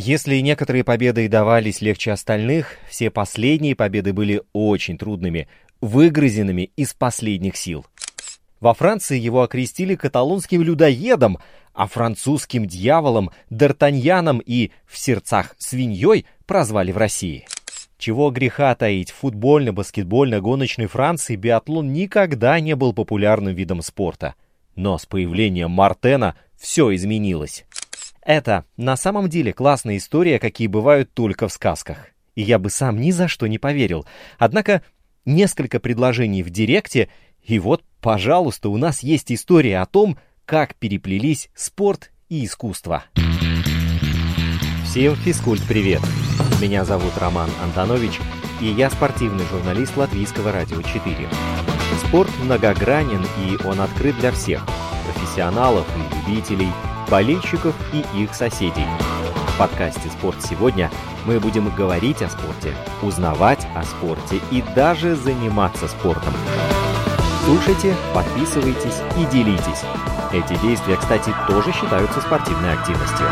Если некоторые победы и давались легче остальных, все последние победы были очень трудными, выгрызенными из последних сил. Во Франции его окрестили каталонским людоедом, а французским дьяволом, Д'Артаньяном и в сердцах свиньей прозвали в России. Чего греха таить, футбольно-баскетбольно-гоночной Франции биатлон никогда не был популярным видом спорта. Но с появлением Мартена все изменилось. Это на самом деле классная история, какие бывают только в сказках. И я бы сам ни за что не поверил. Однако несколько предложений в директе, и вот, пожалуйста, у нас есть история о том, как переплелись спорт и искусство. Всем физкульт-привет! Меня зовут Роман Антонович, и я спортивный журналист Латвийского радио 4. Спорт многогранен, и он открыт для всех – профессионалов и любителей – болельщиков и их соседей. В подкасте «Спорт сегодня» мы будем говорить о спорте, узнавать о спорте и даже заниматься спортом. Слушайте, подписывайтесь и делитесь. Эти действия, кстати, тоже считаются спортивной активностью.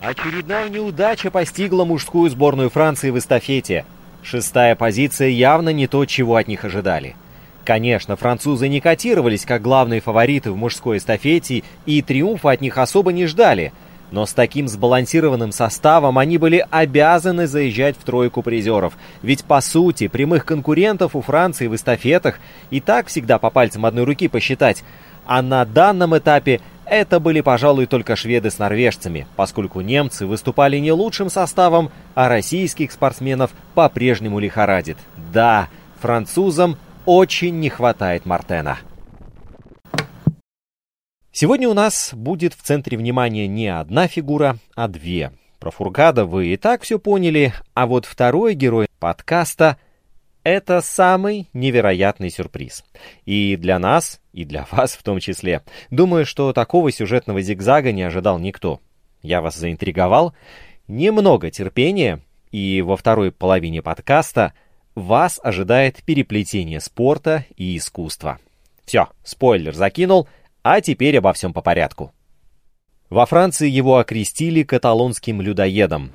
Очередная неудача постигла мужскую сборную Франции в эстафете. Шестая позиция явно не то, чего от них ожидали – Конечно, французы не котировались как главные фавориты в мужской эстафете, и триумфа от них особо не ждали. Но с таким сбалансированным составом они были обязаны заезжать в тройку призеров. Ведь, по сути, прямых конкурентов у Франции в эстафетах и так всегда по пальцам одной руки посчитать. А на данном этапе это были, пожалуй, только шведы с норвежцами, поскольку немцы выступали не лучшим составом, а российских спортсменов по-прежнему лихорадит. Да, французам очень не хватает Мартена. Сегодня у нас будет в центре внимания не одна фигура, а две. Про Фургада вы и так все поняли, а вот второй герой подкаста — это самый невероятный сюрприз. И для нас, и для вас в том числе. Думаю, что такого сюжетного зигзага не ожидал никто. Я вас заинтриговал. Немного терпения, и во второй половине подкаста — вас ожидает переплетение спорта и искусства. Все, спойлер закинул, а теперь обо всем по порядку. Во Франции его окрестили каталонским людоедом,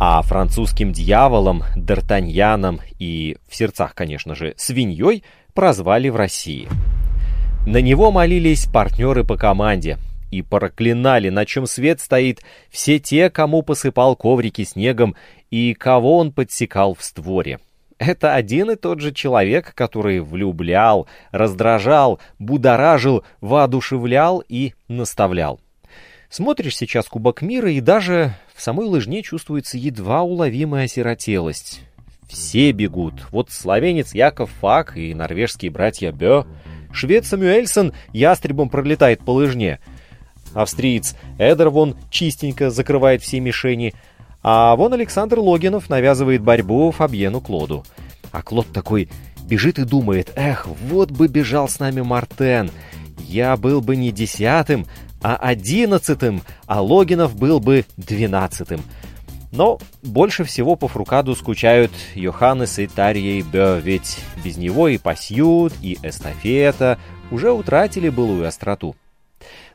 а французским дьяволом, Д'Артаньяном и, в сердцах, конечно же, свиньей прозвали в России. На него молились партнеры по команде и проклинали, на чем свет стоит, все те, кому посыпал коврики снегом и кого он подсекал в створе. Это один и тот же человек, который влюблял, раздражал, будоражил, воодушевлял и наставлял. Смотришь сейчас Кубок мира, и даже в самой лыжне чувствуется едва уловимая осиротелость. Все бегут. Вот словенец Яков Фак и норвежские братья Бё. Швед Самюэльсон ястребом пролетает по лыжне. Австриец Эдер вон чистенько закрывает все мишени — а вон Александр Логинов навязывает борьбу Фабьену Клоду. А Клод такой бежит и думает, эх, вот бы бежал с нами Мартен. Я был бы не десятым, а одиннадцатым, а Логинов был бы двенадцатым. Но больше всего по Фрукаду скучают Йоханнес и Тарьей Бё, ведь без него и Пасьют, и эстафета уже утратили былую остроту.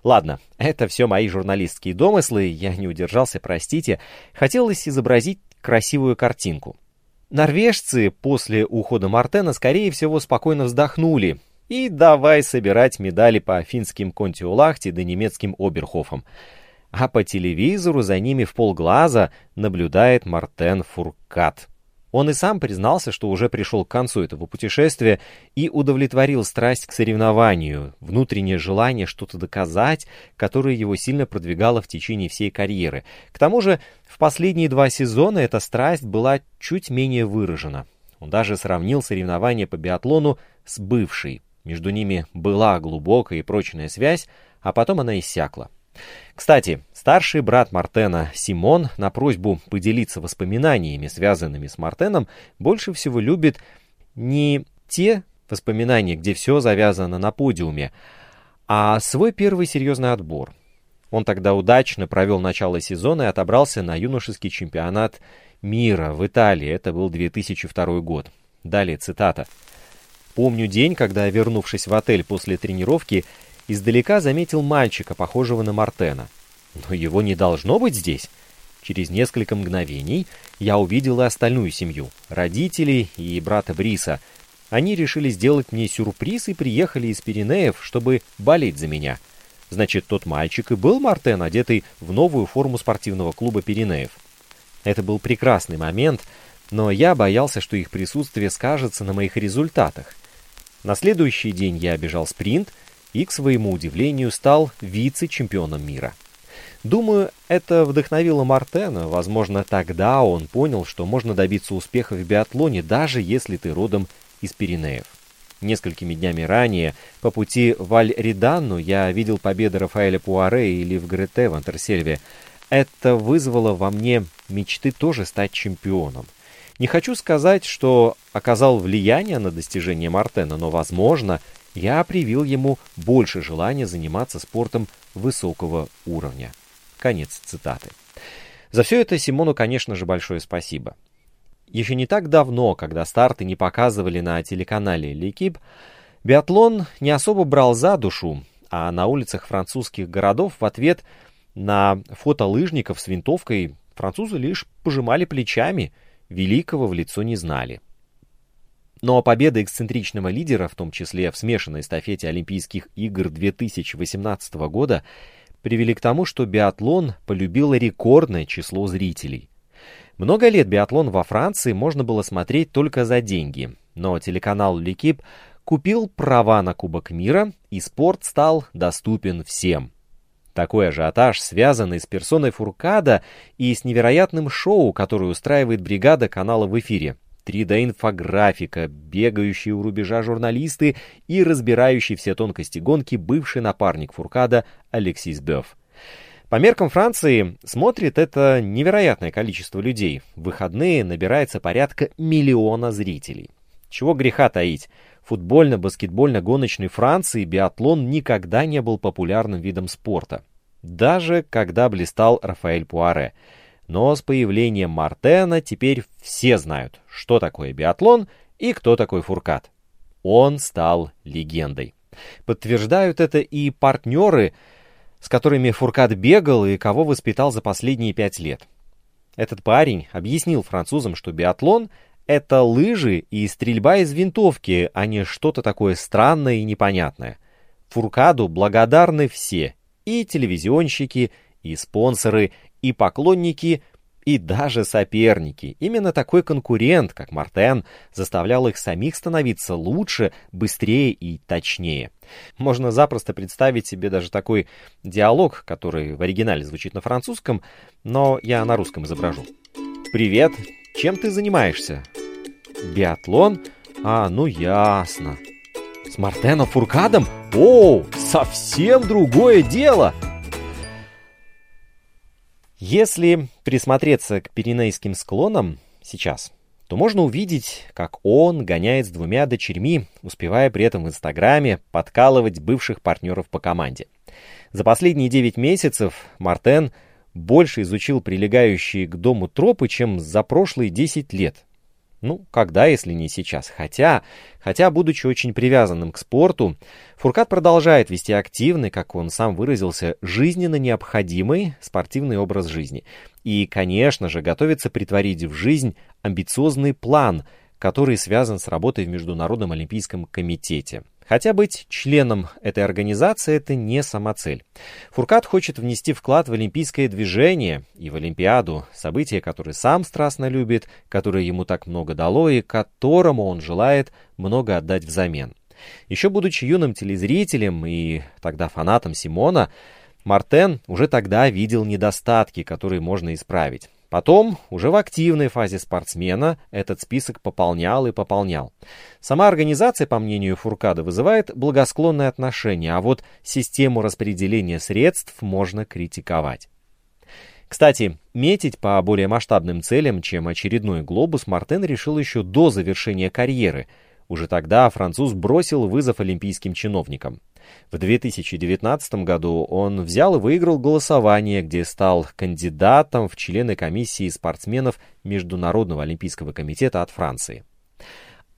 Ладно, это все мои журналистские домыслы, я не удержался, простите. Хотелось изобразить красивую картинку. Норвежцы после ухода Мартена, скорее всего, спокойно вздохнули. И давай собирать медали по финским Контиолахте да немецким Оберхофам. А по телевизору за ними в полглаза наблюдает Мартен Фуркат. Он и сам признался, что уже пришел к концу этого путешествия и удовлетворил страсть к соревнованию, внутреннее желание что-то доказать, которое его сильно продвигало в течение всей карьеры. К тому же в последние два сезона эта страсть была чуть менее выражена. Он даже сравнил соревнования по биатлону с бывшей. Между ними была глубокая и прочная связь, а потом она иссякла. Кстати, старший брат Мартена Симон на просьбу поделиться воспоминаниями, связанными с Мартеном, больше всего любит не те воспоминания, где все завязано на подиуме, а свой первый серьезный отбор. Он тогда удачно провел начало сезона и отобрался на юношеский чемпионат мира в Италии. Это был 2002 год. Далее цитата. «Помню день, когда, вернувшись в отель после тренировки, издалека заметил мальчика, похожего на Мартена. Но его не должно быть здесь. Через несколько мгновений я увидел и остальную семью, родителей и брата Бриса. Они решили сделать мне сюрприз и приехали из Пиренеев, чтобы болеть за меня. Значит, тот мальчик и был Мартен, одетый в новую форму спортивного клуба Пиренеев. Это был прекрасный момент, но я боялся, что их присутствие скажется на моих результатах. На следующий день я бежал спринт и, к своему удивлению, стал вице-чемпионом мира. Думаю, это вдохновило Мартена. Возможно, тогда он понял, что можно добиться успеха в биатлоне, даже если ты родом из Пиренеев. Несколькими днями ранее по пути в Аль-Риданну я видел победы Рафаэля Пуаре или в Грете в Антерсельве. Это вызвало во мне мечты тоже стать чемпионом. Не хочу сказать, что оказал влияние на достижение Мартена, но, возможно, я привил ему больше желания заниматься спортом высокого уровня. Конец цитаты. За все это Симону, конечно же, большое спасибо. Еще не так давно, когда старты не показывали на телеканале «Лекип», биатлон не особо брал за душу, а на улицах французских городов в ответ на фото лыжников с винтовкой французы лишь пожимали плечами, великого в лицо не знали. Но победа эксцентричного лидера, в том числе в смешанной эстафете Олимпийских игр 2018 года, привели к тому, что биатлон полюбило рекордное число зрителей. Много лет биатлон во Франции можно было смотреть только за деньги, но телеканал «Лекип» купил права на Кубок мира, и спорт стал доступен всем. Такой ажиотаж, связанный с персоной Фуркада и с невероятным шоу, которое устраивает бригада канала в эфире. 3D-инфографика, бегающие у рубежа журналисты и разбирающий все тонкости гонки бывший напарник Фуркада Алексис Бёв. По меркам Франции смотрит это невероятное количество людей. В выходные набирается порядка миллиона зрителей. Чего греха таить. Футбольно-баскетбольно-гоночной Франции биатлон никогда не был популярным видом спорта. Даже когда блистал Рафаэль Пуаре – но с появлением Мартена теперь все знают, что такое биатлон и кто такой Фуркат. Он стал легендой. Подтверждают это и партнеры, с которыми Фуркат бегал и кого воспитал за последние пять лет. Этот парень объяснил французам, что биатлон — это лыжи и стрельба из винтовки, а не что-то такое странное и непонятное. Фуркаду благодарны все — и телевизионщики, и спонсоры, и поклонники, и даже соперники. Именно такой конкурент, как Мартен, заставлял их самих становиться лучше, быстрее и точнее. Можно запросто представить себе даже такой диалог, который в оригинале звучит на французском, но я на русском изображу. «Привет, чем ты занимаешься?» «Биатлон? А, ну ясно». «С Мартеном Фуркадом? О, совсем другое дело!» Если присмотреться к Пиренейским склонам сейчас, то можно увидеть, как он гоняет с двумя дочерьми, успевая при этом в Инстаграме подкалывать бывших партнеров по команде. За последние 9 месяцев Мартен больше изучил прилегающие к дому тропы, чем за прошлые 10 лет. Ну, когда, если не сейчас? Хотя, хотя, будучи очень привязанным к спорту, Фуркат продолжает вести активный, как он сам выразился, жизненно необходимый спортивный образ жизни. И, конечно же, готовится притворить в жизнь амбициозный план, который связан с работой в Международном олимпийском комитете. Хотя быть членом этой организации – это не самоцель. Фуркат хочет внести вклад в олимпийское движение и в Олимпиаду, событие, которое сам страстно любит, которое ему так много дало и которому он желает много отдать взамен. Еще будучи юным телезрителем и тогда фанатом Симона, Мартен уже тогда видел недостатки, которые можно исправить. Потом, уже в активной фазе спортсмена, этот список пополнял и пополнял. Сама организация, по мнению Фуркада, вызывает благосклонное отношение, а вот систему распределения средств можно критиковать. Кстати, метить по более масштабным целям, чем очередной глобус, Мартен решил еще до завершения карьеры. Уже тогда француз бросил вызов олимпийским чиновникам. В 2019 году он взял и выиграл голосование, где стал кандидатом в члены комиссии спортсменов Международного олимпийского комитета от Франции.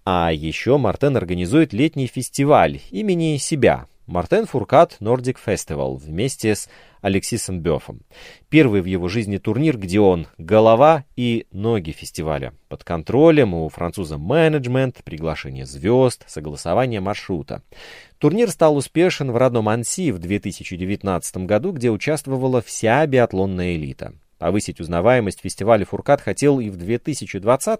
А еще Мартен организует летний фестиваль имени себя Мартен Фуркат Nordic Festival вместе с Алексисом Бёфом. Первый в его жизни турнир, где он голова и ноги фестиваля. Под контролем у француза менеджмент, приглашение звезд, согласование маршрута. Турнир стал успешен в родном Анси в 2019 году, где участвовала вся биатлонная элита. Повысить узнаваемость фестиваля «Фуркат» хотел и в 2020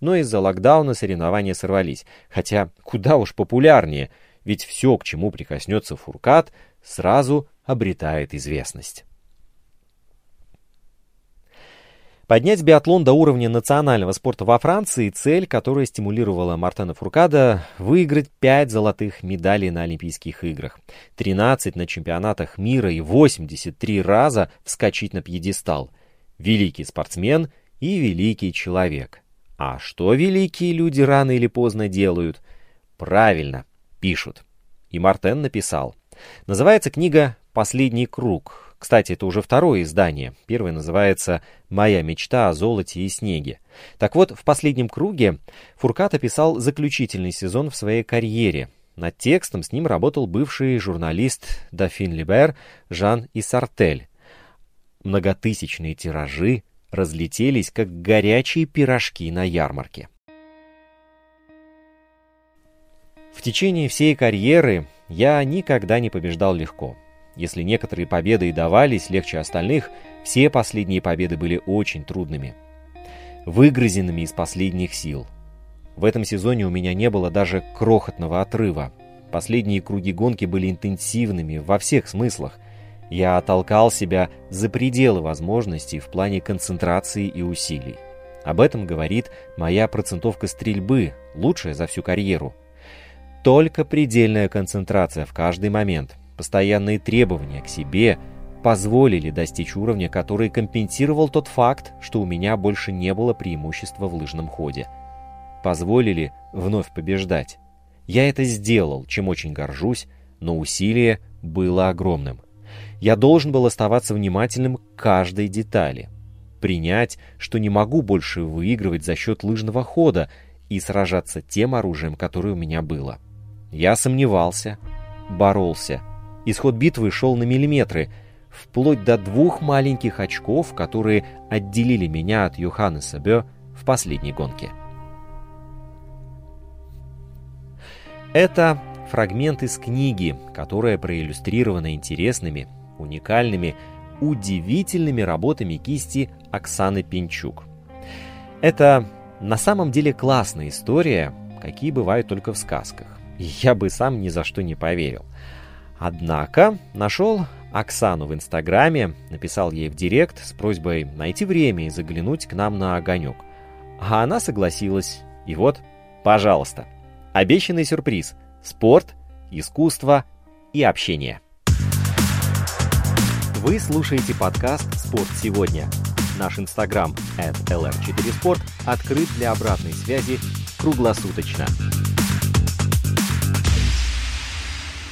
но из-за локдауна соревнования сорвались. Хотя куда уж популярнее, ведь все, к чему прикоснется «Фуркат», сразу обретает известность. Поднять биатлон до уровня национального спорта во Франции – цель, которая стимулировала Мартена Фуркада выиграть 5 золотых медалей на Олимпийских играх, 13 на чемпионатах мира и 83 раза вскочить на пьедестал. Великий спортсмен и великий человек. А что великие люди рано или поздно делают? Правильно, пишут. И Мартен написал. Называется книга «Последний круг». Кстати, это уже второе издание. Первое называется «Моя мечта о золоте и снеге». Так вот, в последнем круге Фуркат описал заключительный сезон в своей карьере. Над текстом с ним работал бывший журналист Дофин Либер Жан Исартель. Многотысячные тиражи разлетелись, как горячие пирожки на ярмарке. В течение всей карьеры я никогда не побеждал легко. Если некоторые победы и давались легче остальных, все последние победы были очень трудными. Выгрызенными из последних сил. В этом сезоне у меня не было даже крохотного отрыва. Последние круги гонки были интенсивными во всех смыслах. Я толкал себя за пределы возможностей в плане концентрации и усилий. Об этом говорит моя процентовка стрельбы, лучшая за всю карьеру – только предельная концентрация в каждый момент, постоянные требования к себе позволили достичь уровня, который компенсировал тот факт, что у меня больше не было преимущества в лыжном ходе. Позволили вновь побеждать. Я это сделал, чем очень горжусь, но усилие было огромным. Я должен был оставаться внимательным к каждой детали. Принять, что не могу больше выигрывать за счет лыжного хода и сражаться тем оружием, которое у меня было. Я сомневался, боролся. Исход битвы шел на миллиметры, вплоть до двух маленьких очков, которые отделили меня от Йоханнеса Бё в последней гонке. Это фрагмент из книги, которая проиллюстрирована интересными, уникальными, удивительными работами кисти Оксаны Пинчук. Это на самом деле классная история, какие бывают только в сказках я бы сам ни за что не поверил. Однако нашел Оксану в Инстаграме, написал ей в директ с просьбой найти время и заглянуть к нам на огонек. А она согласилась. И вот, пожалуйста, обещанный сюрприз. Спорт, искусство и общение. Вы слушаете подкаст «Спорт сегодня». Наш инстаграм at lr4sport открыт для обратной связи круглосуточно.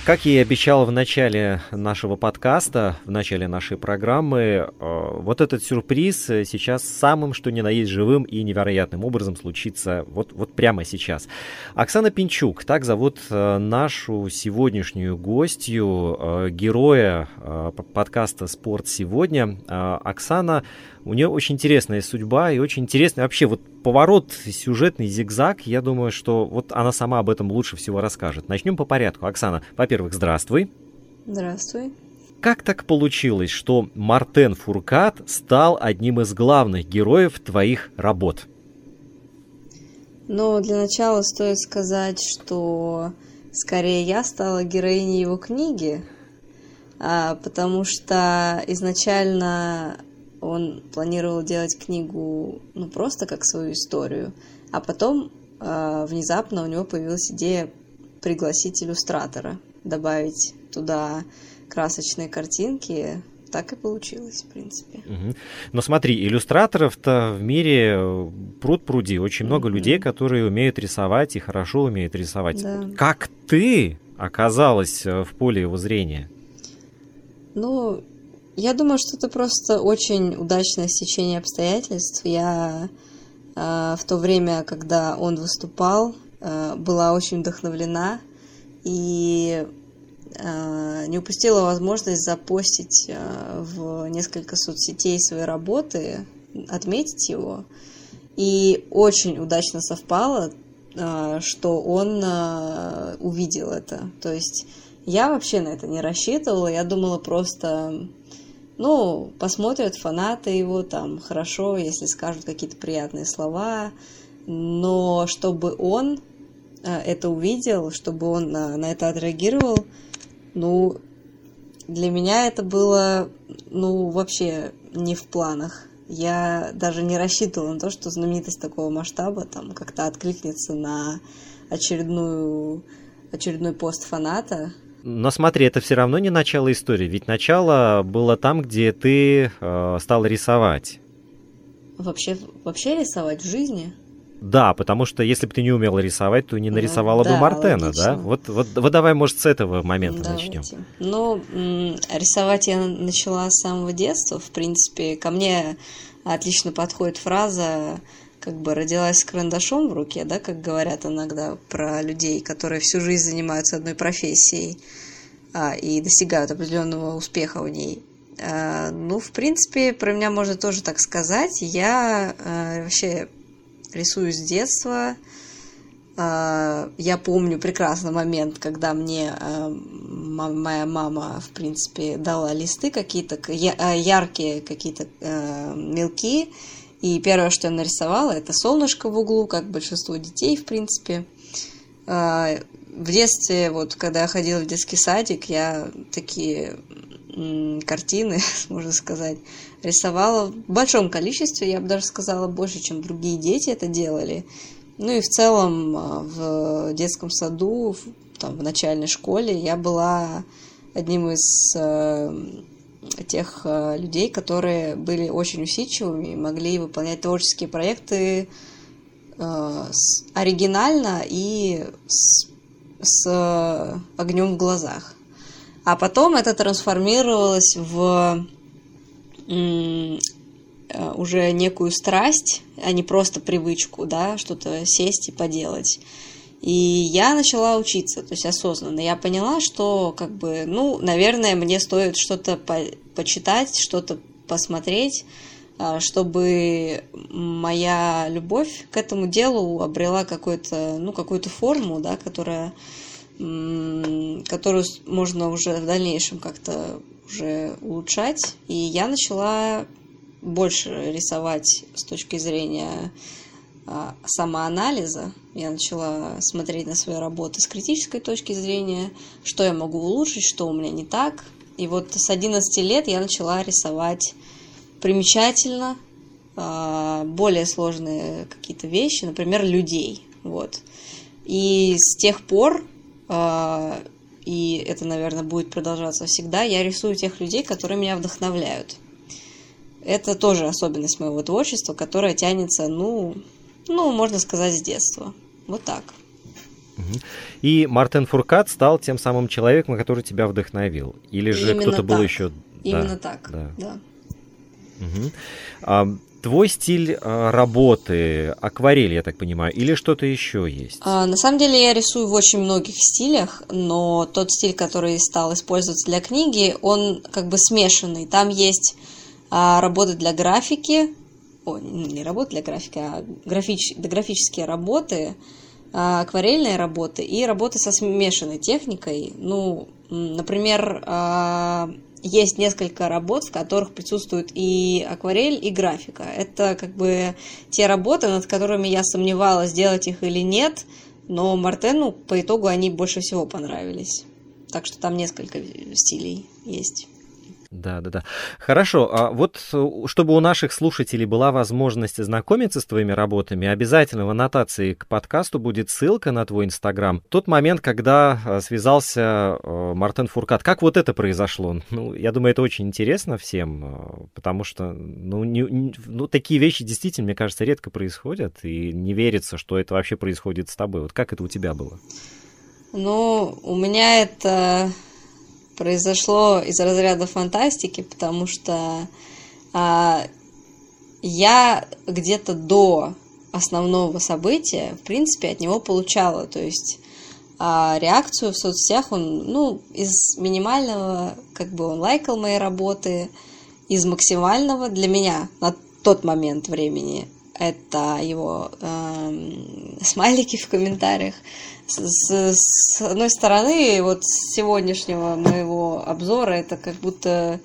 Как я и обещал в начале нашего подкаста, в начале нашей программы, э, вот этот сюрприз сейчас самым, что ни на есть живым и невероятным образом случится вот, вот прямо сейчас. Оксана Пинчук, так зовут э, нашу сегодняшнюю гостью, э, героя подкаста «Спорт сегодня». Оксана у нее очень интересная судьба и очень интересный вообще вот поворот, сюжетный зигзаг. Я думаю, что вот она сама об этом лучше всего расскажет. Начнем по порядку. Оксана, во-первых, здравствуй. Здравствуй. Как так получилось, что Мартен Фуркат стал одним из главных героев твоих работ? Ну, для начала стоит сказать, что скорее я стала героиней его книги, а, потому что изначально он планировал делать книгу, ну, просто как свою историю. А потом э, внезапно у него появилась идея пригласить иллюстратора, добавить туда красочные картинки. Так и получилось, в принципе. Угу. Но смотри, иллюстраторов-то в мире э, пруд пруди. Очень много угу. людей, которые умеют рисовать и хорошо умеют рисовать. Да. Как ты оказалась э, в поле его зрения? Ну, я думаю, что это просто очень удачное стечение обстоятельств. Я э, в то время, когда он выступал, э, была очень вдохновлена и э, не упустила возможность запостить э, в несколько соцсетей свои работы, отметить его. И очень удачно совпало, э, что он э, увидел это. То есть я вообще на это не рассчитывала, я думала просто, ну, посмотрят фанаты его, там, хорошо, если скажут какие-то приятные слова, но чтобы он э, это увидел, чтобы он на, на это отреагировал, ну, для меня это было, ну, вообще не в планах. Я даже не рассчитывала на то, что знаменитость такого масштаба там как-то откликнется на очередную, очередной пост фаната. Но смотри, это все равно не начало истории, ведь начало было там, где ты э, стал рисовать. Вообще, вообще рисовать в жизни? Да, потому что если бы ты не умела рисовать, то не нарисовала да, бы Мартена, логично. да? Вот, вот, вот давай, может, с этого момента Давайте. начнем. Ну, рисовать я начала с самого детства. В принципе, ко мне отлично подходит фраза как бы родилась с карандашом в руке, да, как говорят иногда про людей, которые всю жизнь занимаются одной профессией а, и достигают определенного успеха в ней. А, ну, в принципе, про меня можно тоже так сказать. Я а, вообще рисую с детства. А, я помню прекрасно момент, когда мне а, моя мама, в принципе, дала листы какие-то, а, яркие какие-то мелки, и первое, что я нарисовала, это солнышко в углу, как большинство детей, в принципе. В детстве, вот когда я ходила в детский садик, я такие картины, можно сказать, рисовала в большом количестве, я бы даже сказала, больше, чем другие дети это делали. Ну и в целом а, в детском саду, там, в начальной школе я была одним из э, тех э, людей, которые были очень усидчивыми могли выполнять творческие проекты э, оригинально и с, с огнем в глазах. А потом это трансформировалось в э, уже некую страсть, а не просто привычку, да, что-то сесть и поделать. И я начала учиться, то есть осознанно. Я поняла, что, как бы, ну, наверное, мне стоит что-то по почитать, что-то посмотреть, а, чтобы моя любовь к этому делу обрела какую-то, ну, какую-то форму, да, которая которую можно уже в дальнейшем как-то уже улучшать. И я начала больше рисовать с точки зрения самоанализа. Я начала смотреть на свои работы с критической точки зрения, что я могу улучшить, что у меня не так. И вот с 11 лет я начала рисовать примечательно, а, более сложные какие-то вещи, например, людей. Вот. И с тех пор а, и это, наверное, будет продолжаться всегда, я рисую тех людей, которые меня вдохновляют. Это тоже особенность моего творчества, которая тянется, ну, ну, можно сказать, с детства. Вот так. И Мартин Фуркат стал тем самым человеком, который тебя вдохновил? Или же кто-то был еще... Именно да, так, да. да. Угу. А, твой стиль а, работы, акварель, я так понимаю, или что-то еще есть? А, на самом деле я рисую в очень многих стилях, но тот стиль, который стал использоваться для книги, он как бы смешанный. Там есть а, работы для графики, о, не работы для графики, а графич, графические работы, а, акварельные работы и работы со смешанной техникой. Ну, например, а, есть несколько работ, в которых присутствует и акварель, и графика. Это как бы те работы, над которыми я сомневалась, сделать их или нет, но Мартену по итогу они больше всего понравились. Так что там несколько стилей есть. Да, да, да. Хорошо. А вот э, чтобы у наших слушателей была возможность знакомиться с твоими работами, обязательно в аннотации к подкасту будет ссылка на твой Инстаграм. Тот момент, когда э, связался э, Мартен Фуркат. Как вот это произошло? Ну, я думаю, это очень интересно всем, потому что, ну, не, ну, такие вещи действительно, мне кажется, редко происходят, и не верится, что это вообще происходит с тобой. Вот как это у тебя было? Ну, у меня это произошло из разряда фантастики, потому что а, я где-то до основного события, в принципе, от него получала. То есть А реакцию в соцсетях он, ну, из минимального, как бы он лайкал мои работы, из максимального для меня на тот момент времени это его э, смайлики в комментариях. С, с, одной стороны, вот с сегодняшнего моего обзора это как будто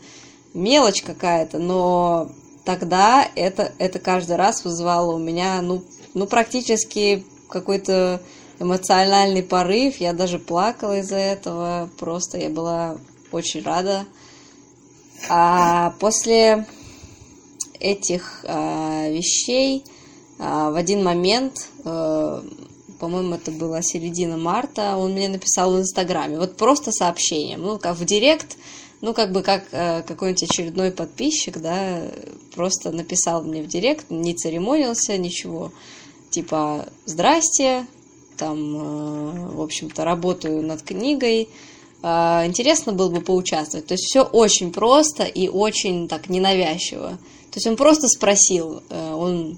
мелочь какая-то, но тогда это, это каждый раз вызывало у меня, ну, ну практически какой-то эмоциональный порыв. Я даже плакала из-за этого. Просто я была очень рада. А после этих а, вещей а, в один момент, а, по-моему, это была середина марта, он мне написал в Инстаграме, вот просто сообщением, ну, как в Директ, ну, как бы как э, какой-нибудь очередной подписчик, да, просто написал мне в директ, не церемонился, ничего. Типа, здрасте, там, э, в общем-то, работаю над книгой, э, интересно было бы поучаствовать. То есть все очень просто и очень так ненавязчиво. То есть он просто спросил, э, он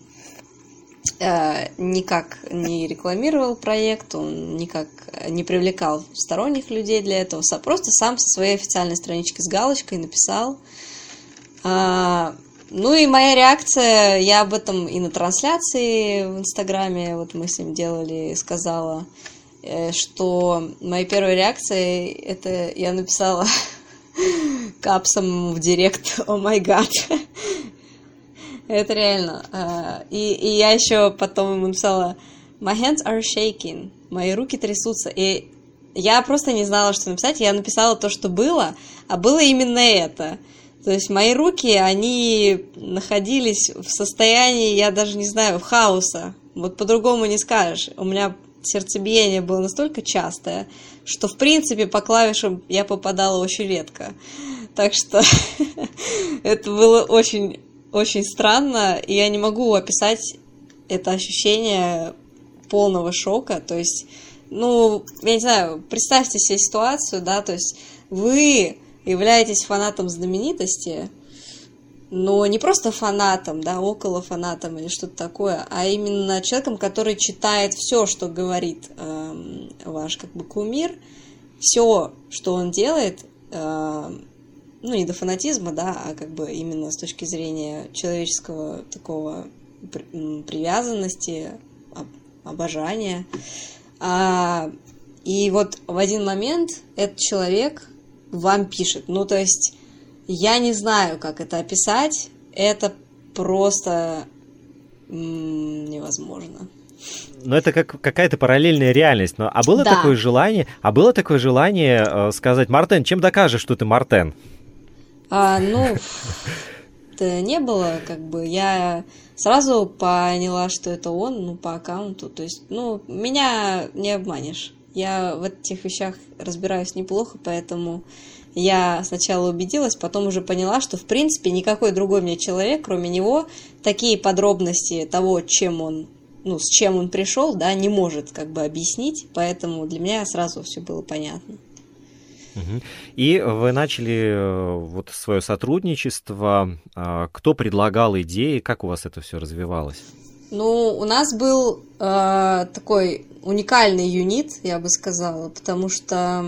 никак не рекламировал проект, он никак не привлекал сторонних людей для этого, просто сам со своей официальной странички с галочкой написал. А, ну и моя реакция, я об этом и на трансляции в Инстаграме, вот мы с ним делали, сказала, э, что моя первая реакция, это я написала капсом в директ, о май гад. Это реально. А, и, и я еще потом ему написала, my hands are shaking, мои руки трясутся. И я просто не знала, что написать. Я написала то, что было, а было именно это. То есть мои руки, они находились в состоянии, я даже не знаю, хаоса. Вот по-другому не скажешь. У меня сердцебиение было настолько частое, что, в принципе, по клавишам я попадала очень редко. Так что это было очень очень странно, и я не могу описать это ощущение полного шока. То есть, ну, я не знаю, представьте себе ситуацию, да, то есть вы являетесь фанатом знаменитости, но не просто фанатом, да, около фанатом или что-то такое, а именно человеком, который читает все, что говорит э, ваш как бы кумир, все, что он делает, э, ну, не до фанатизма, да, а как бы именно с точки зрения человеческого такого привязанности, обожания. А, и вот в один момент этот человек вам пишет. Ну, то есть, я не знаю, как это описать. Это просто невозможно. Но это как какая-то параллельная реальность. Но, а было да. такое желание, а было такое желание э, сказать, Мартен, чем докажешь, что ты Мартен? А, ну, не было, как бы, я сразу поняла, что это он, ну, по аккаунту, то есть, ну, меня не обманешь. Я в этих вещах разбираюсь неплохо, поэтому я сначала убедилась, потом уже поняла, что, в принципе, никакой другой мне человек, кроме него, такие подробности того, чем он, ну, с чем он пришел, да, не может, как бы, объяснить, поэтому для меня сразу все было понятно. И вы начали э, вот свое сотрудничество. А, кто предлагал идеи? Как у вас это все развивалось? Ну, у нас был э, такой уникальный юнит, я бы сказала, потому что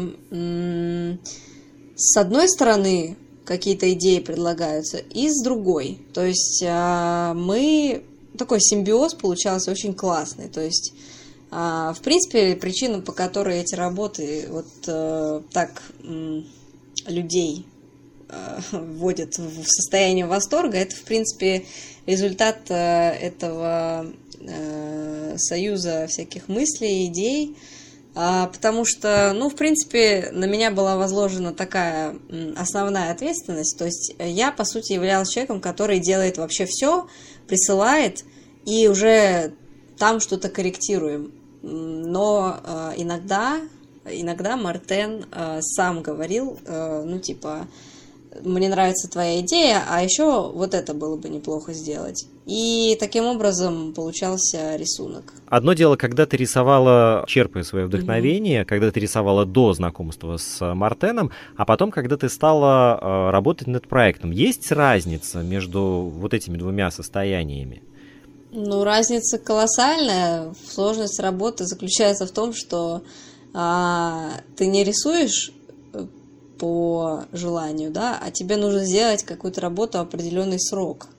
с одной стороны какие-то идеи предлагаются, и с другой. То есть э, мы такой симбиоз получался очень классный. То есть в принципе, причина, по которой эти работы вот э, так людей э, вводят в состояние восторга, это, в принципе, результат э, этого союза всяких мыслей, идей, э, потому что, ну, в принципе, на меня была возложена такая основная ответственность, то есть я, по сути, являлась человеком, который делает вообще все, присылает, и уже там что-то корректируем но э, иногда, иногда Мартен э, сам говорил, э, ну, типа, мне нравится твоя идея, а еще вот это было бы неплохо сделать. И таким образом получался рисунок. Одно дело, когда ты рисовала, черпая свое вдохновение, mm-hmm. когда ты рисовала до знакомства с Мартеном, а потом, когда ты стала работать над проектом. Есть разница между вот этими двумя состояниями? Ну, разница колоссальная. Сложность работы заключается в том, что а, ты не рисуешь э, по желанию, да, а тебе нужно сделать какую-то работу в определенный срок.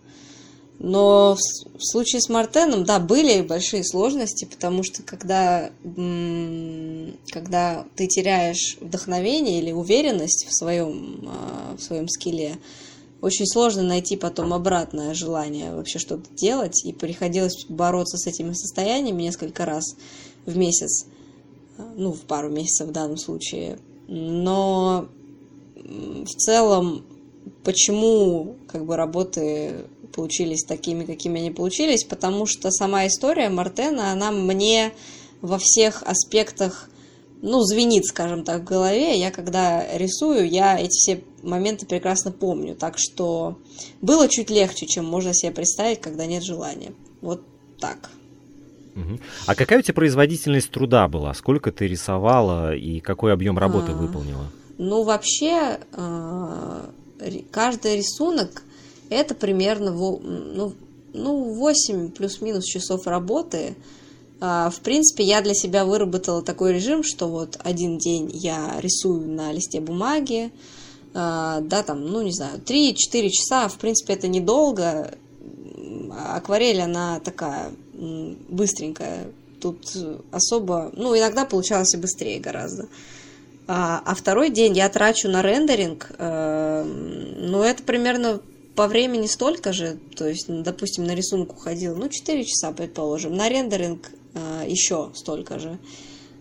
Но в, в случае с Мартеном, да, были большие сложности, потому что когда, когда ты теряешь вдохновение или уверенность в своем, а, в своем скилле, очень сложно найти потом обратное желание вообще что-то делать, и приходилось бороться с этими состояниями несколько раз в месяц, ну, в пару месяцев в данном случае. Но в целом, почему как бы работы получились такими, какими они получились, потому что сама история Мартена, она мне во всех аспектах, ну, звенит, скажем так, в голове. Я когда рисую, я эти все моменты прекрасно помню. Так что было чуть легче, чем можно себе представить, когда нет желания. Вот так. А какая у тебя производительность труда была? Сколько ты рисовала и какой объем работы а, выполнила? Ну, вообще, а, каждый рисунок это примерно ну, ну, 8 плюс-минус часов работы. А, в принципе, я для себя выработала такой режим, что вот один день я рисую на листе бумаги, а, да, там, ну, не знаю, 3-4 часа, в принципе, это недолго. Акварель, она такая быстренькая, тут особо, ну, иногда получалось и быстрее гораздо. А, а второй день я трачу на рендеринг, э, ну, это примерно по времени столько же, то есть, допустим, на рисунок уходил, ну, 4 часа, предположим, на рендеринг еще столько же.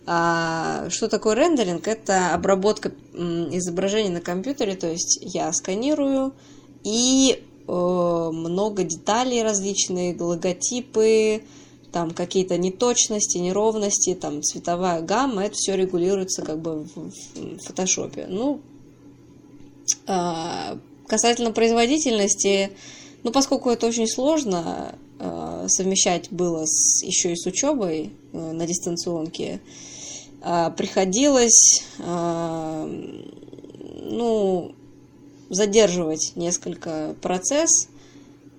А, что такое рендеринг? Это обработка изображений на компьютере, то есть я сканирую и э, много деталей различные, логотипы, там какие-то неточности, неровности, там цветовая гамма, это все регулируется как бы в, в фотошопе. Ну, э, Касательно производительности, ну, поскольку это очень сложно совмещать было с, еще и с учебой э, на дистанционке, э, приходилось, э, ну, задерживать несколько процесс,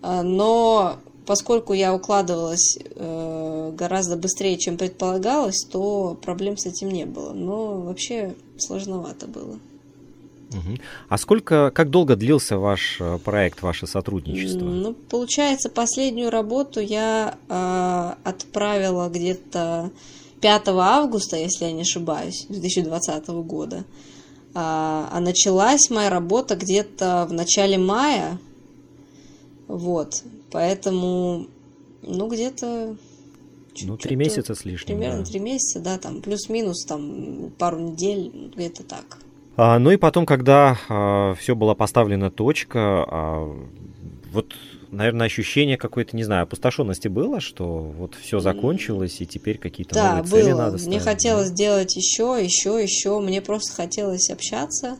э, но поскольку я укладывалась э, гораздо быстрее, чем предполагалось, то проблем с этим не было. Но вообще сложновато было. Угу. А сколько, как долго длился ваш э, проект, ваше сотрудничество? Ну, получается, последнюю работу я э, отправила где-то 5 августа, если я не ошибаюсь, 2020 года. А, а началась моя работа где-то в начале мая. Вот. Поэтому, ну, где-то ну, три месяца с лишним. Примерно три да. месяца, да, там плюс-минус, там пару недель, где-то так. А, ну и потом, когда а, все была поставлена точка, а, вот, наверное, ощущение какой-то, не знаю, опустошенности было, что вот все закончилось, и теперь какие-то да, новые цели было. надо ставить. Мне хотелось да? делать еще, еще, еще. Мне просто хотелось общаться.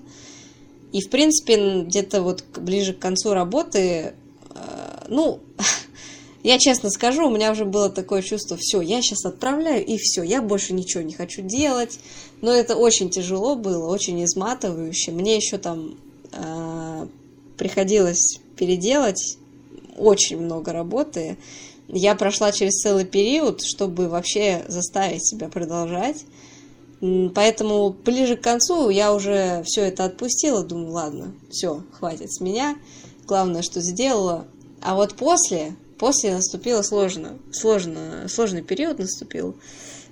И, в принципе, где-то вот ближе к концу работы, а, ну, Я честно скажу, у меня уже было такое чувство, все, я сейчас отправляю, и все, я больше ничего не хочу делать. Но это очень тяжело было, очень изматывающе. Мне еще там э, приходилось переделать очень много работы. Я прошла через целый период, чтобы вообще заставить себя продолжать. Поэтому ближе к концу я уже все это отпустила, думаю, ладно, все, хватит с меня. Главное, что сделала. А вот после После наступило сложно, сложно, сложный период наступил.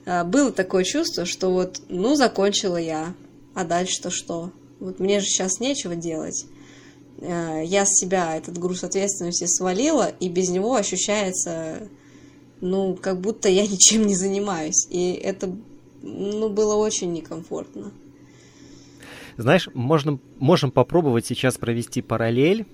А, было такое чувство, что вот, ну, закончила я, а дальше-то что? Вот мне же сейчас нечего делать. А, я с себя этот груз ответственности свалила, и без него ощущается, ну, как будто я ничем не занимаюсь. И это, ну, было очень некомфортно. Знаешь, можно, можем попробовать сейчас провести параллель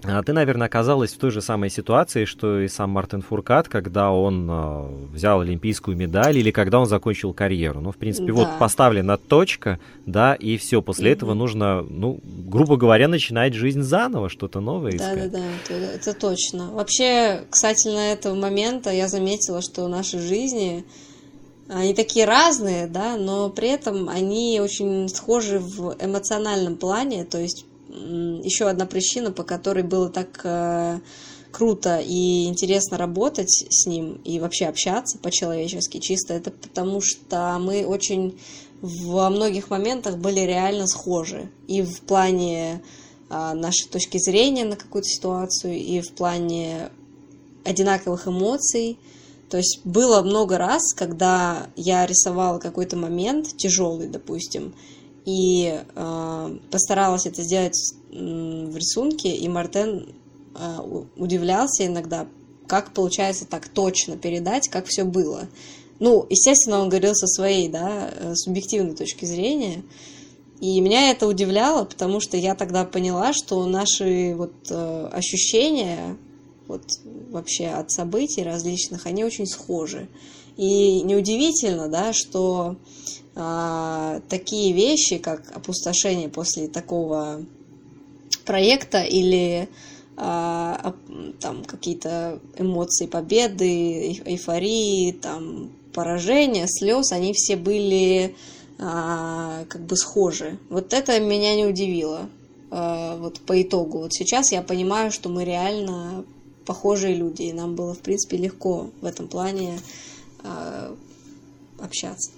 ты, наверное, оказалась в той же самой ситуации, что и сам Мартин Фуркат, когда он э, взял олимпийскую медаль или когда он закончил карьеру. Ну, в принципе, да. вот поставлена точка, да, и все. После mm-hmm. этого нужно, ну, грубо говоря, начинать жизнь заново, что-то новое искать. Да, да, да, это, это точно. Вообще, кстати, на этого момента я заметила, что наши жизни они такие разные, да, но при этом они очень схожи в эмоциональном плане, то есть еще одна причина, по которой было так э, круто и интересно работать с ним и вообще общаться по-человечески чисто, это потому что мы очень во многих моментах были реально схожи. И в плане а, нашей точки зрения на какую-то ситуацию, и в плане одинаковых эмоций. То есть было много раз, когда я рисовала какой-то момент тяжелый, допустим, и э, постаралась это сделать в рисунке, и Мартен э, удивлялся иногда, как получается так точно передать, как все было. Ну, естественно, он говорил со своей, да, э, субъективной точки зрения. И меня это удивляло, потому что я тогда поняла, что наши вот э, ощущения вот вообще от событий различных, они очень схожи. И неудивительно, да, что э, такие вещи, как опустошение после такого проекта или а, там какие-то эмоции победы, эйфории, там поражения, слез, они все были а, как бы схожи. Вот это меня не удивило. А, вот по итогу. Вот сейчас я понимаю, что мы реально похожие люди, и нам было, в принципе, легко в этом плане а, общаться.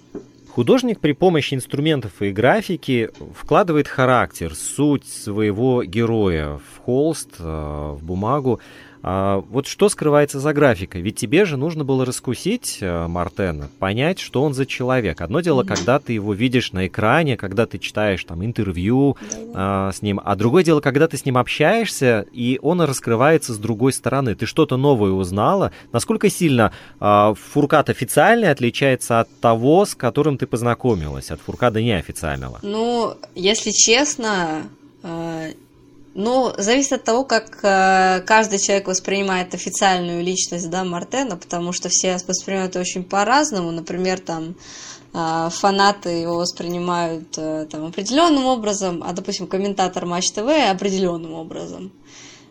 Художник при помощи инструментов и графики вкладывает характер, суть своего героя в холст, в бумагу. А, вот что скрывается за графикой? Ведь тебе же нужно было раскусить э, Мартена, понять, что он за человек. Одно дело, mm-hmm. когда ты его видишь на экране, когда ты читаешь там интервью а, с ним, а другое дело, когда ты с ним общаешься, и он раскрывается с другой стороны. Ты что-то новое узнала? Насколько сильно а, Фуркат официальный отличается от того, с которым ты познакомилась, от Фуркада неофициального? Ну, если честно, э, ну, зависит от того, как э, каждый человек воспринимает официальную личность, да, Мартена, потому что все воспринимают очень по-разному. Например, там э, фанаты его воспринимают э, там определенным образом, а, допустим, комментатор Матч ТВ определенным образом.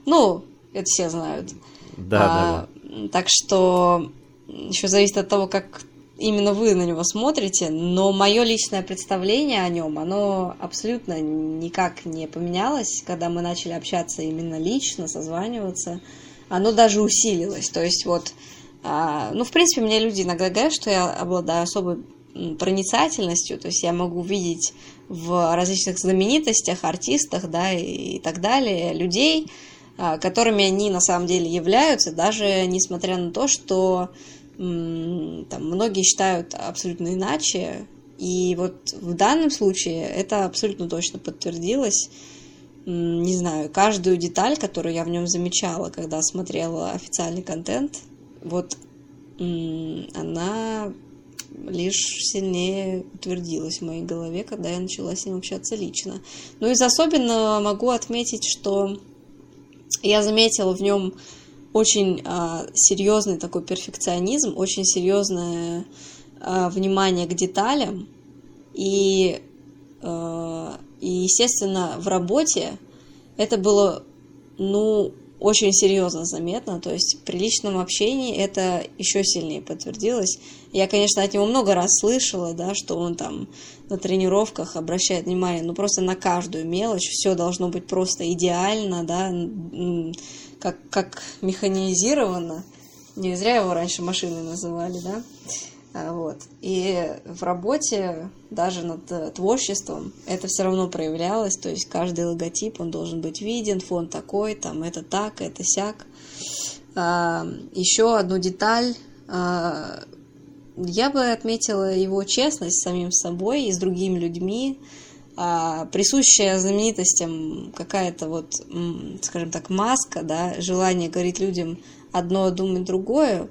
Ну, это все знают. Да, а, да, да. Так что еще зависит от того, как именно вы на него смотрите, но мое личное представление о нем, оно абсолютно никак не поменялось, когда мы начали общаться именно лично, созваниваться. Оно даже усилилось. То есть вот, а, ну, в принципе, мне люди иногда говорят, что я обладаю особой проницательностью, то есть я могу видеть в различных знаменитостях, артистах, да, и, так далее, людей, а, которыми они на самом деле являются, даже несмотря на то, что там, многие считают абсолютно иначе. И вот в данном случае это абсолютно точно подтвердилось. Не знаю, каждую деталь, которую я в нем замечала, когда смотрела официальный контент, вот она лишь сильнее утвердилась в моей голове, когда я начала с ним общаться лично. Ну, из особенного могу отметить, что я заметила в нем очень а, серьезный такой перфекционизм, очень серьезное а, внимание к деталям. И, а, и, естественно, в работе это было, ну, очень серьезно заметно, то есть при личном общении это еще сильнее подтвердилось. Я, конечно, от него много раз слышала, да, что он там на тренировках обращает внимание, ну, просто на каждую мелочь, все должно быть просто идеально, да, как, как механизировано. Не зря его раньше машиной называли, да? А, вот. И в работе, даже над э, творчеством, это все равно проявлялось. То есть каждый логотип, он должен быть виден, фон такой, там это так, это сяк. А, еще одну деталь. А, я бы отметила его честность с самим собой и с другими людьми присущая знаменитостям какая-то вот, скажем так, маска, да, желание говорить людям одно, а думать другое,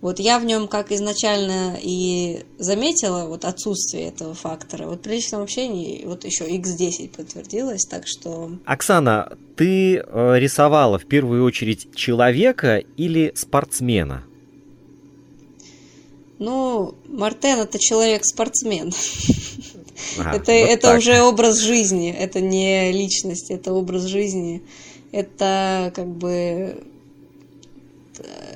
вот я в нем, как изначально и заметила, вот отсутствие этого фактора. Вот при личном общении вот еще X10 подтвердилось, так что... Оксана, ты э, рисовала в первую очередь человека или спортсмена? Ну, Мартен это человек-спортсмен. Ага, это вот это уже образ жизни, это не личность, это образ жизни. Это как бы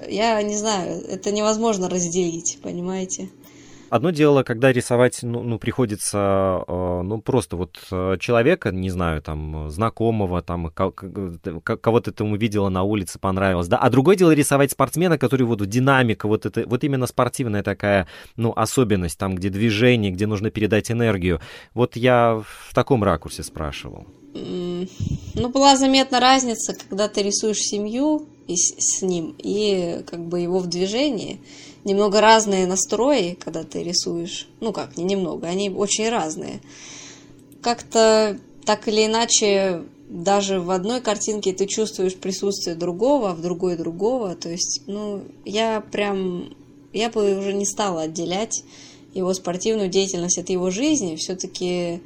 я не знаю, это невозможно разделить, понимаете? Одно дело, когда рисовать, ну, ну приходится, э, ну, просто вот э, человека, не знаю, там, знакомого, там, кого-то ты увидела на улице, понравилось, да, а другое дело рисовать спортсмена, который вот динамика, вот это, вот именно спортивная такая, ну, особенность, там, где движение, где нужно передать энергию. Вот я в таком ракурсе спрашивал. Ну, была заметна разница, когда ты рисуешь семью и с ним, и как бы его в движении. Немного разные настрои, когда ты рисуешь. Ну как, не немного, они очень разные. Как-то так или иначе, даже в одной картинке ты чувствуешь присутствие другого, в другой другого. То есть, ну, я прям, я бы уже не стала отделять его спортивную деятельность от его жизни. Все-таки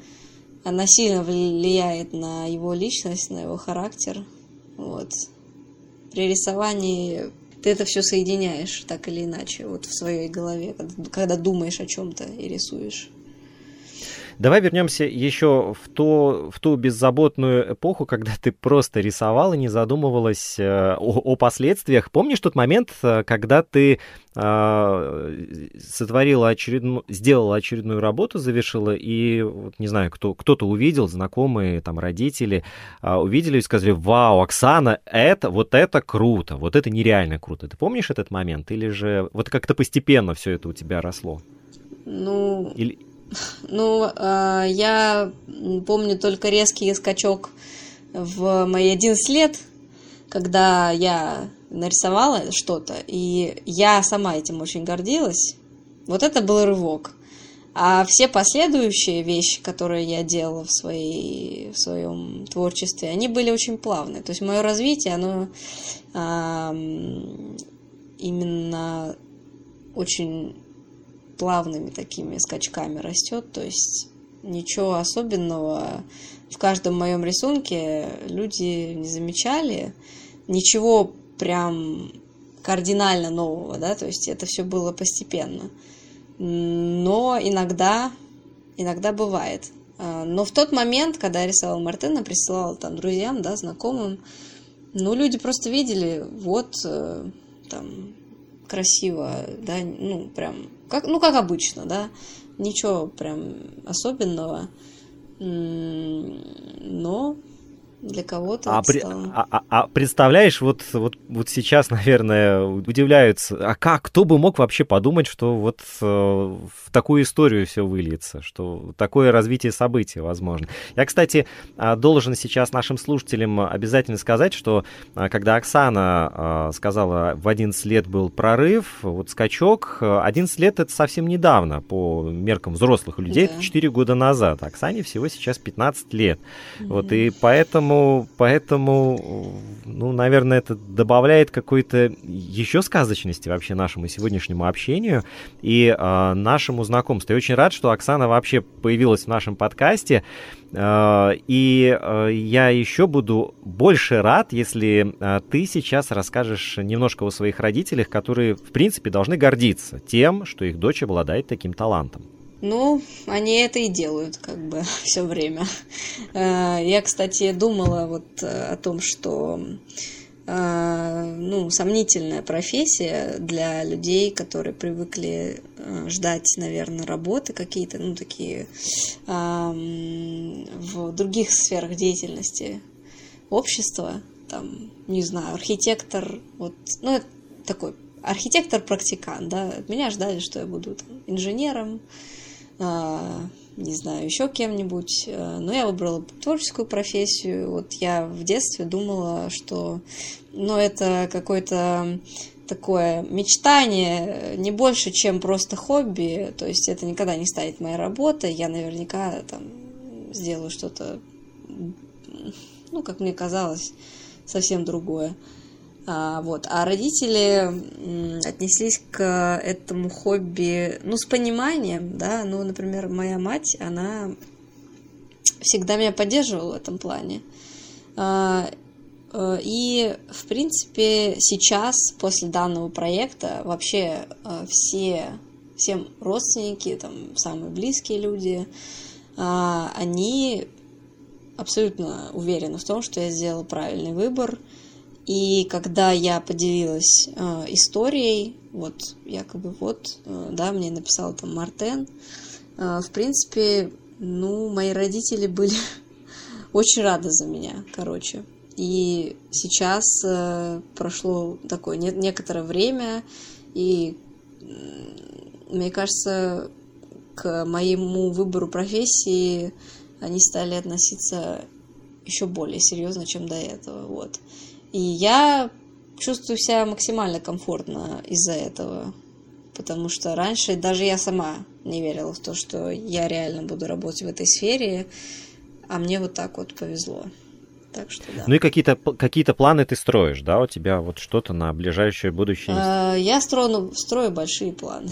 она сильно влияет на его личность, на его характер. Вот. При рисовании ты это все соединяешь так или иначе, вот в своей голове, когда, когда думаешь о чем-то и рисуешь. Давай вернемся еще в, то, в ту беззаботную эпоху, когда ты просто рисовала, не задумывалась э, о, о последствиях. Помнишь тот момент, э, когда ты э, сотворила очередную, сделала очередную работу, завершила, и, вот, не знаю, кто, кто-то увидел, знакомые, там, родители, э, увидели и сказали, вау, Оксана, это, вот это круто, вот это нереально круто. Ты помнишь этот момент? Или же вот как-то постепенно все это у тебя росло? Ну, Или... Ну, а, я помню только резкий скачок в мои 11 лет, когда я нарисовала что-то, и я сама этим очень гордилась. Вот это был рывок. А все последующие вещи, которые я делала в, своей, в своем творчестве, они были очень плавные. То есть мое развитие, оно а, именно очень плавными такими скачками растет, то есть ничего особенного в каждом моем рисунке люди не замечали, ничего прям кардинально нового, да, то есть это все было постепенно. Но иногда, иногда бывает. А, но в тот момент, когда я рисовала Мартына, присылала там друзьям, да, знакомым, ну, люди просто видели, вот, э, там, красиво, да, ну, прям, как, ну, как обычно, да, ничего прям особенного, но для кого-то а, при, а, а, а представляешь, вот, вот, вот сейчас, наверное, удивляются, а как, кто бы мог вообще подумать, что вот э, в такую историю все выльется, что такое развитие событий возможно. Я, кстати, а, должен сейчас нашим слушателям обязательно сказать, что а, когда Оксана а, сказала, в 11 лет был прорыв, вот скачок, 11 лет это совсем недавно по меркам взрослых людей, да. 4 года назад. Оксане всего сейчас 15 лет. Mm-hmm. Вот, и поэтому Поэтому, поэтому, ну, наверное, это добавляет какой-то еще сказочности вообще нашему сегодняшнему общению и э, нашему знакомству. Я очень рад, что Оксана вообще появилась в нашем подкасте. Э, и э, я еще буду больше рад, если ты сейчас расскажешь немножко о своих родителях, которые, в принципе, должны гордиться тем, что их дочь обладает таким талантом. Ну, они это и делают, как бы, все время. Э, я, кстати, думала вот э, о том, что э, ну, сомнительная профессия для людей, которые привыкли ждать, наверное, работы какие-то, ну, такие в других сферах деятельности общества, там, не знаю, архитектор, вот, ну, такой архитектор-практикант, да, меня ждали, что я буду там, инженером, не знаю, еще кем-нибудь. А, но я выбрала творческую профессию. Вот я в детстве думала, что ну, это какое-то такое мечтание, не больше, чем просто хобби. То есть это никогда не станет моей работой. Я наверняка там сделаю что-то, ну, как мне казалось, совсем другое. А, вот. А родители отнеслись к этому хобби, ну, с пониманием, да, ну, например, моя мать, она всегда меня поддерживала в этом плане. А, э, и, в принципе, сейчас, после данного проекта, вообще э, все, всем родственники, там, самые близкие люди, а, они абсолютно уверены в том, что я сделала правильный выбор – И когда я поделилась э, историей, вот якобы вот, э, да, мне написал там Мартен, э, в принципе, ну, мои родители были очень рады за меня, короче. И сейчас э, прошло такое не, некоторое время, и мне кажется, к моему выбору профессии они стали относиться еще более серьезно, чем до этого. Вот. И я чувствую себя максимально комфортно из-за этого. Потому что раньше даже я сама не верила в то, что я реально буду работать в этой сфере, а мне вот так вот повезло. Так что да. Ну и какие-то какие планы ты строишь, да? У тебя вот что-то на ближайшее будущее? А, я строю, строю большие планы.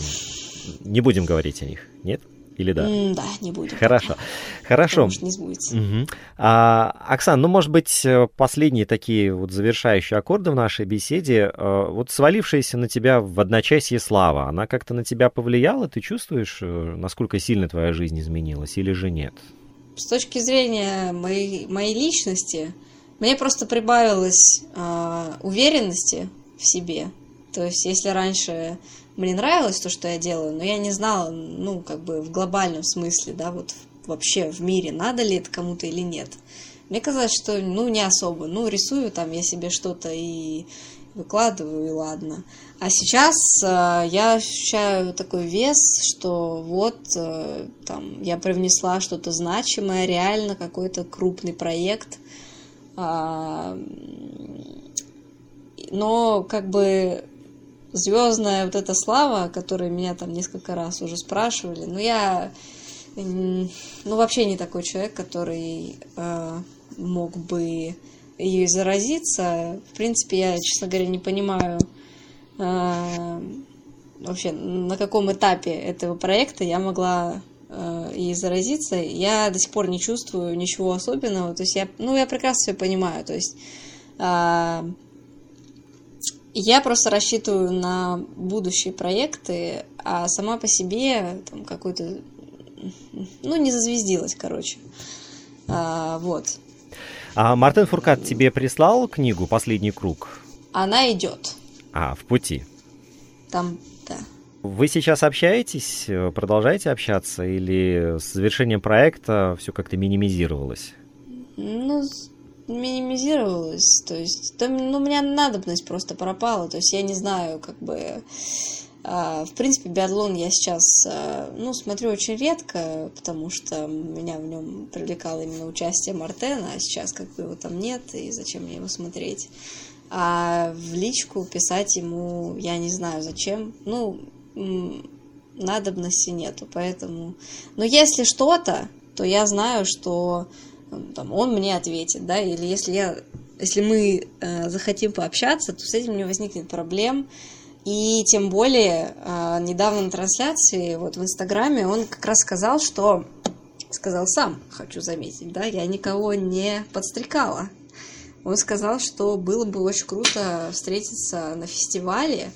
Не будем говорить о них, нет? Или да? Mm, да, не будем. Хорошо. Хорошо. не сбудется. Угу. А, Оксан, ну, может быть, э, последние такие вот завершающие аккорды в нашей беседе. Э, вот свалившаяся на тебя в одночасье слава, она как-то на тебя повлияла? Ты чувствуешь, э, насколько сильно твоя жизнь изменилась или же нет? С точки зрения моей, моей личности, мне просто прибавилось э, уверенности в себе. То есть, если раньше мне нравилось то, что я делаю, но я не знала, ну, как бы в глобальном смысле, да, вот вообще в мире, надо ли это кому-то или нет. Мне казалось, что, ну, не особо. Ну, рисую там я себе что-то и выкладываю, и ладно. А сейчас э, я ощущаю такой вес, что вот э, там я привнесла что-то значимое, реально какой-то крупный проект. Э, но как бы звездная вот эта слава, которой меня там несколько раз уже спрашивали, ну я ну вообще не такой человек, который э, мог бы ее заразиться. В принципе, я, честно говоря, не понимаю э, вообще на каком этапе этого проекта я могла э, и заразиться. Я до сих пор не чувствую ничего особенного. То есть я, ну, я прекрасно все понимаю. То есть э, я просто рассчитываю на будущие проекты, а сама по себе там какой-то, ну, не зазвездилась, короче. А, вот. А Мартин Фуркат тебе прислал книгу «Последний круг»? Она идет. А, в пути. Там, да. Вы сейчас общаетесь, продолжаете общаться, или с завершением проекта все как-то минимизировалось? Ну, минимизировалось, то есть, то, ну, у меня надобность просто пропала, то есть я не знаю, как бы, а, в принципе, биатлон я сейчас, а, ну, смотрю очень редко, потому что меня в нем привлекало именно участие Мартена, а сейчас как бы его там нет, и зачем мне его смотреть. А в личку писать ему, я не знаю зачем, ну, надобности нету, поэтому... Но если что-то, то я знаю, что там, он мне ответит, да, или если я, если мы э, захотим пообщаться, то с этим не возникнет проблем. И тем более э, недавно на трансляции, вот в Инстаграме, он как раз сказал, что сказал сам, хочу заметить, да, я никого не подстрекала. Он сказал, что было бы очень круто встретиться на фестивале,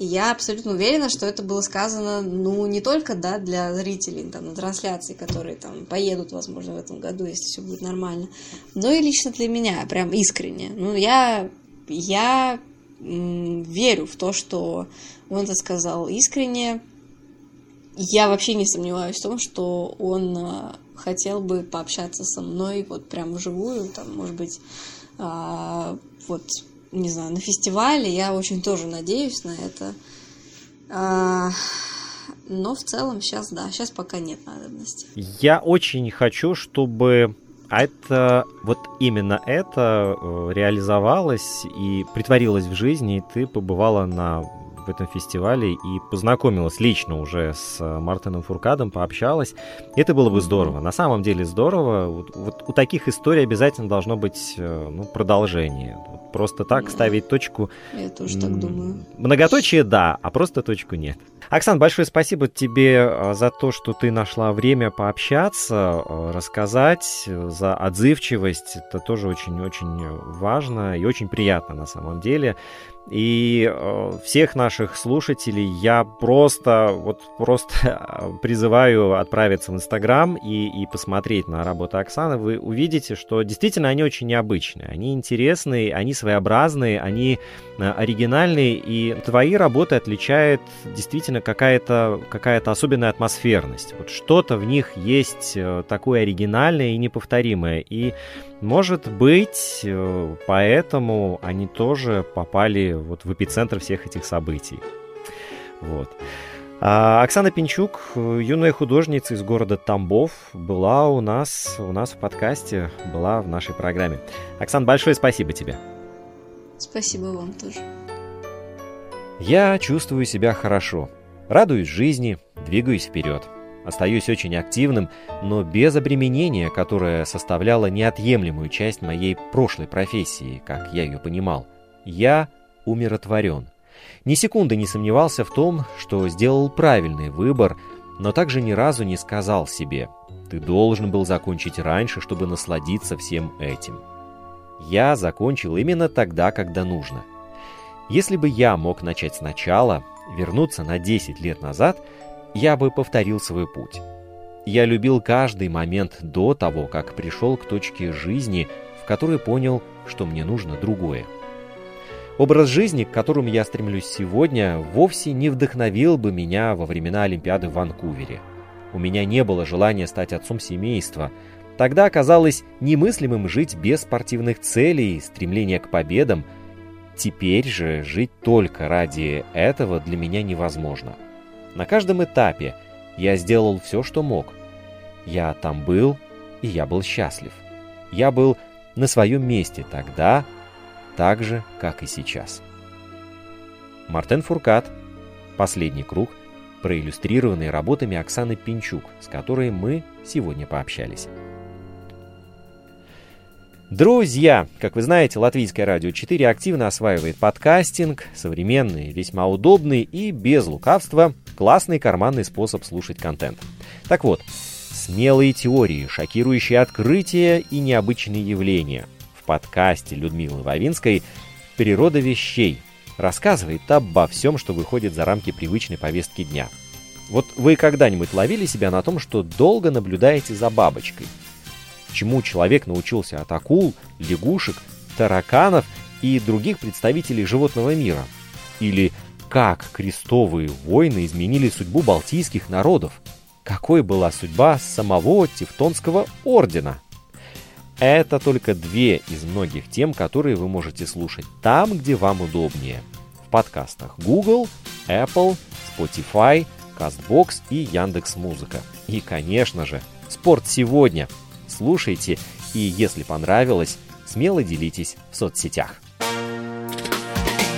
и я абсолютно уверена, что это было сказано, ну, не только, да, для зрителей, там, на трансляции, которые, там, поедут, возможно, в этом году, если все будет нормально, но и лично для меня, прям искренне. Ну, я, я верю в то, что он это сказал искренне. Я вообще не сомневаюсь в том, что он а, хотел бы пообщаться со мной вот прям вживую, там, может быть, а, вот не знаю, на фестивале. Я очень тоже надеюсь на это. А, но в целом сейчас, да, сейчас пока нет надобности. Я очень хочу, чтобы это вот именно это э, реализовалось и притворилось в жизни, и ты побывала на в этом фестивале и познакомилась лично уже с э, Мартином Фуркадом, пообщалась. Это было бы здорово. На самом деле здорово. Вот, вот у таких историй обязательно должно быть э, ну, продолжение. Вот просто так ставить точку. Я тоже так думаю. Многоточие да, а просто точку нет. Оксан, большое спасибо тебе э, за то, что ты нашла время пообщаться, рассказать, за отзывчивость. Это тоже очень-очень важно и очень приятно на самом деле. И э, всех наших слушателей я просто, вот просто призываю отправиться в Инстаграм и, и посмотреть на работу Оксаны. Вы увидите, что действительно они очень необычные, они интересные, они своеобразные, они э, оригинальные, и твои работы отличает действительно какая-то какая особенная атмосферность. Вот что-то в них есть э, такое оригинальное и неповторимое. И может быть, э, поэтому они тоже попали вот в эпицентр всех этих событий. Вот. А Оксана Пинчук, юная художница из города Тамбов, была у нас, у нас в подкасте, была в нашей программе. Оксан, большое спасибо тебе. Спасибо вам тоже. Я чувствую себя хорошо, радуюсь жизни, двигаюсь вперед. Остаюсь очень активным, но без обременения, которое составляло неотъемлемую часть моей прошлой профессии, как я ее понимал. Я умиротворен. Ни секунды не сомневался в том, что сделал правильный выбор, но также ни разу не сказал себе «ты должен был закончить раньше, чтобы насладиться всем этим». Я закончил именно тогда, когда нужно. Если бы я мог начать сначала, вернуться на 10 лет назад – я бы повторил свой путь. Я любил каждый момент до того, как пришел к точке жизни, в которой понял, что мне нужно другое. Образ жизни, к которому я стремлюсь сегодня, вовсе не вдохновил бы меня во времена Олимпиады в Ванкувере. У меня не было желания стать отцом семейства. Тогда оказалось немыслимым жить без спортивных целей, стремления к победам. Теперь же жить только ради этого для меня невозможно. На каждом этапе я сделал все, что мог. Я там был, и я был счастлив. Я был на своем месте тогда, так же, как и сейчас. Мартен Фуркат. Последний круг, проиллюстрированный работами Оксаны Пинчук, с которой мы сегодня пообщались. Друзья, как вы знаете, Латвийское радио 4 активно осваивает подкастинг, современный, весьма удобный и без лукавства классный карманный способ слушать контент. Так вот, смелые теории, шокирующие открытия и необычные явления. В подкасте Людмилы Вавинской «Природа вещей» рассказывает обо всем, что выходит за рамки привычной повестки дня. Вот вы когда-нибудь ловили себя на том, что долго наблюдаете за бабочкой – чему человек научился от акул, лягушек, тараканов и других представителей животного мира. Или как крестовые войны изменили судьбу балтийских народов. Какой была судьба самого Тевтонского ордена? Это только две из многих тем, которые вы можете слушать там, где вам удобнее. В подкастах Google, Apple, Spotify, CastBox и Яндекс.Музыка. И, конечно же, «Спорт сегодня» слушайте и, если понравилось, смело делитесь в соцсетях.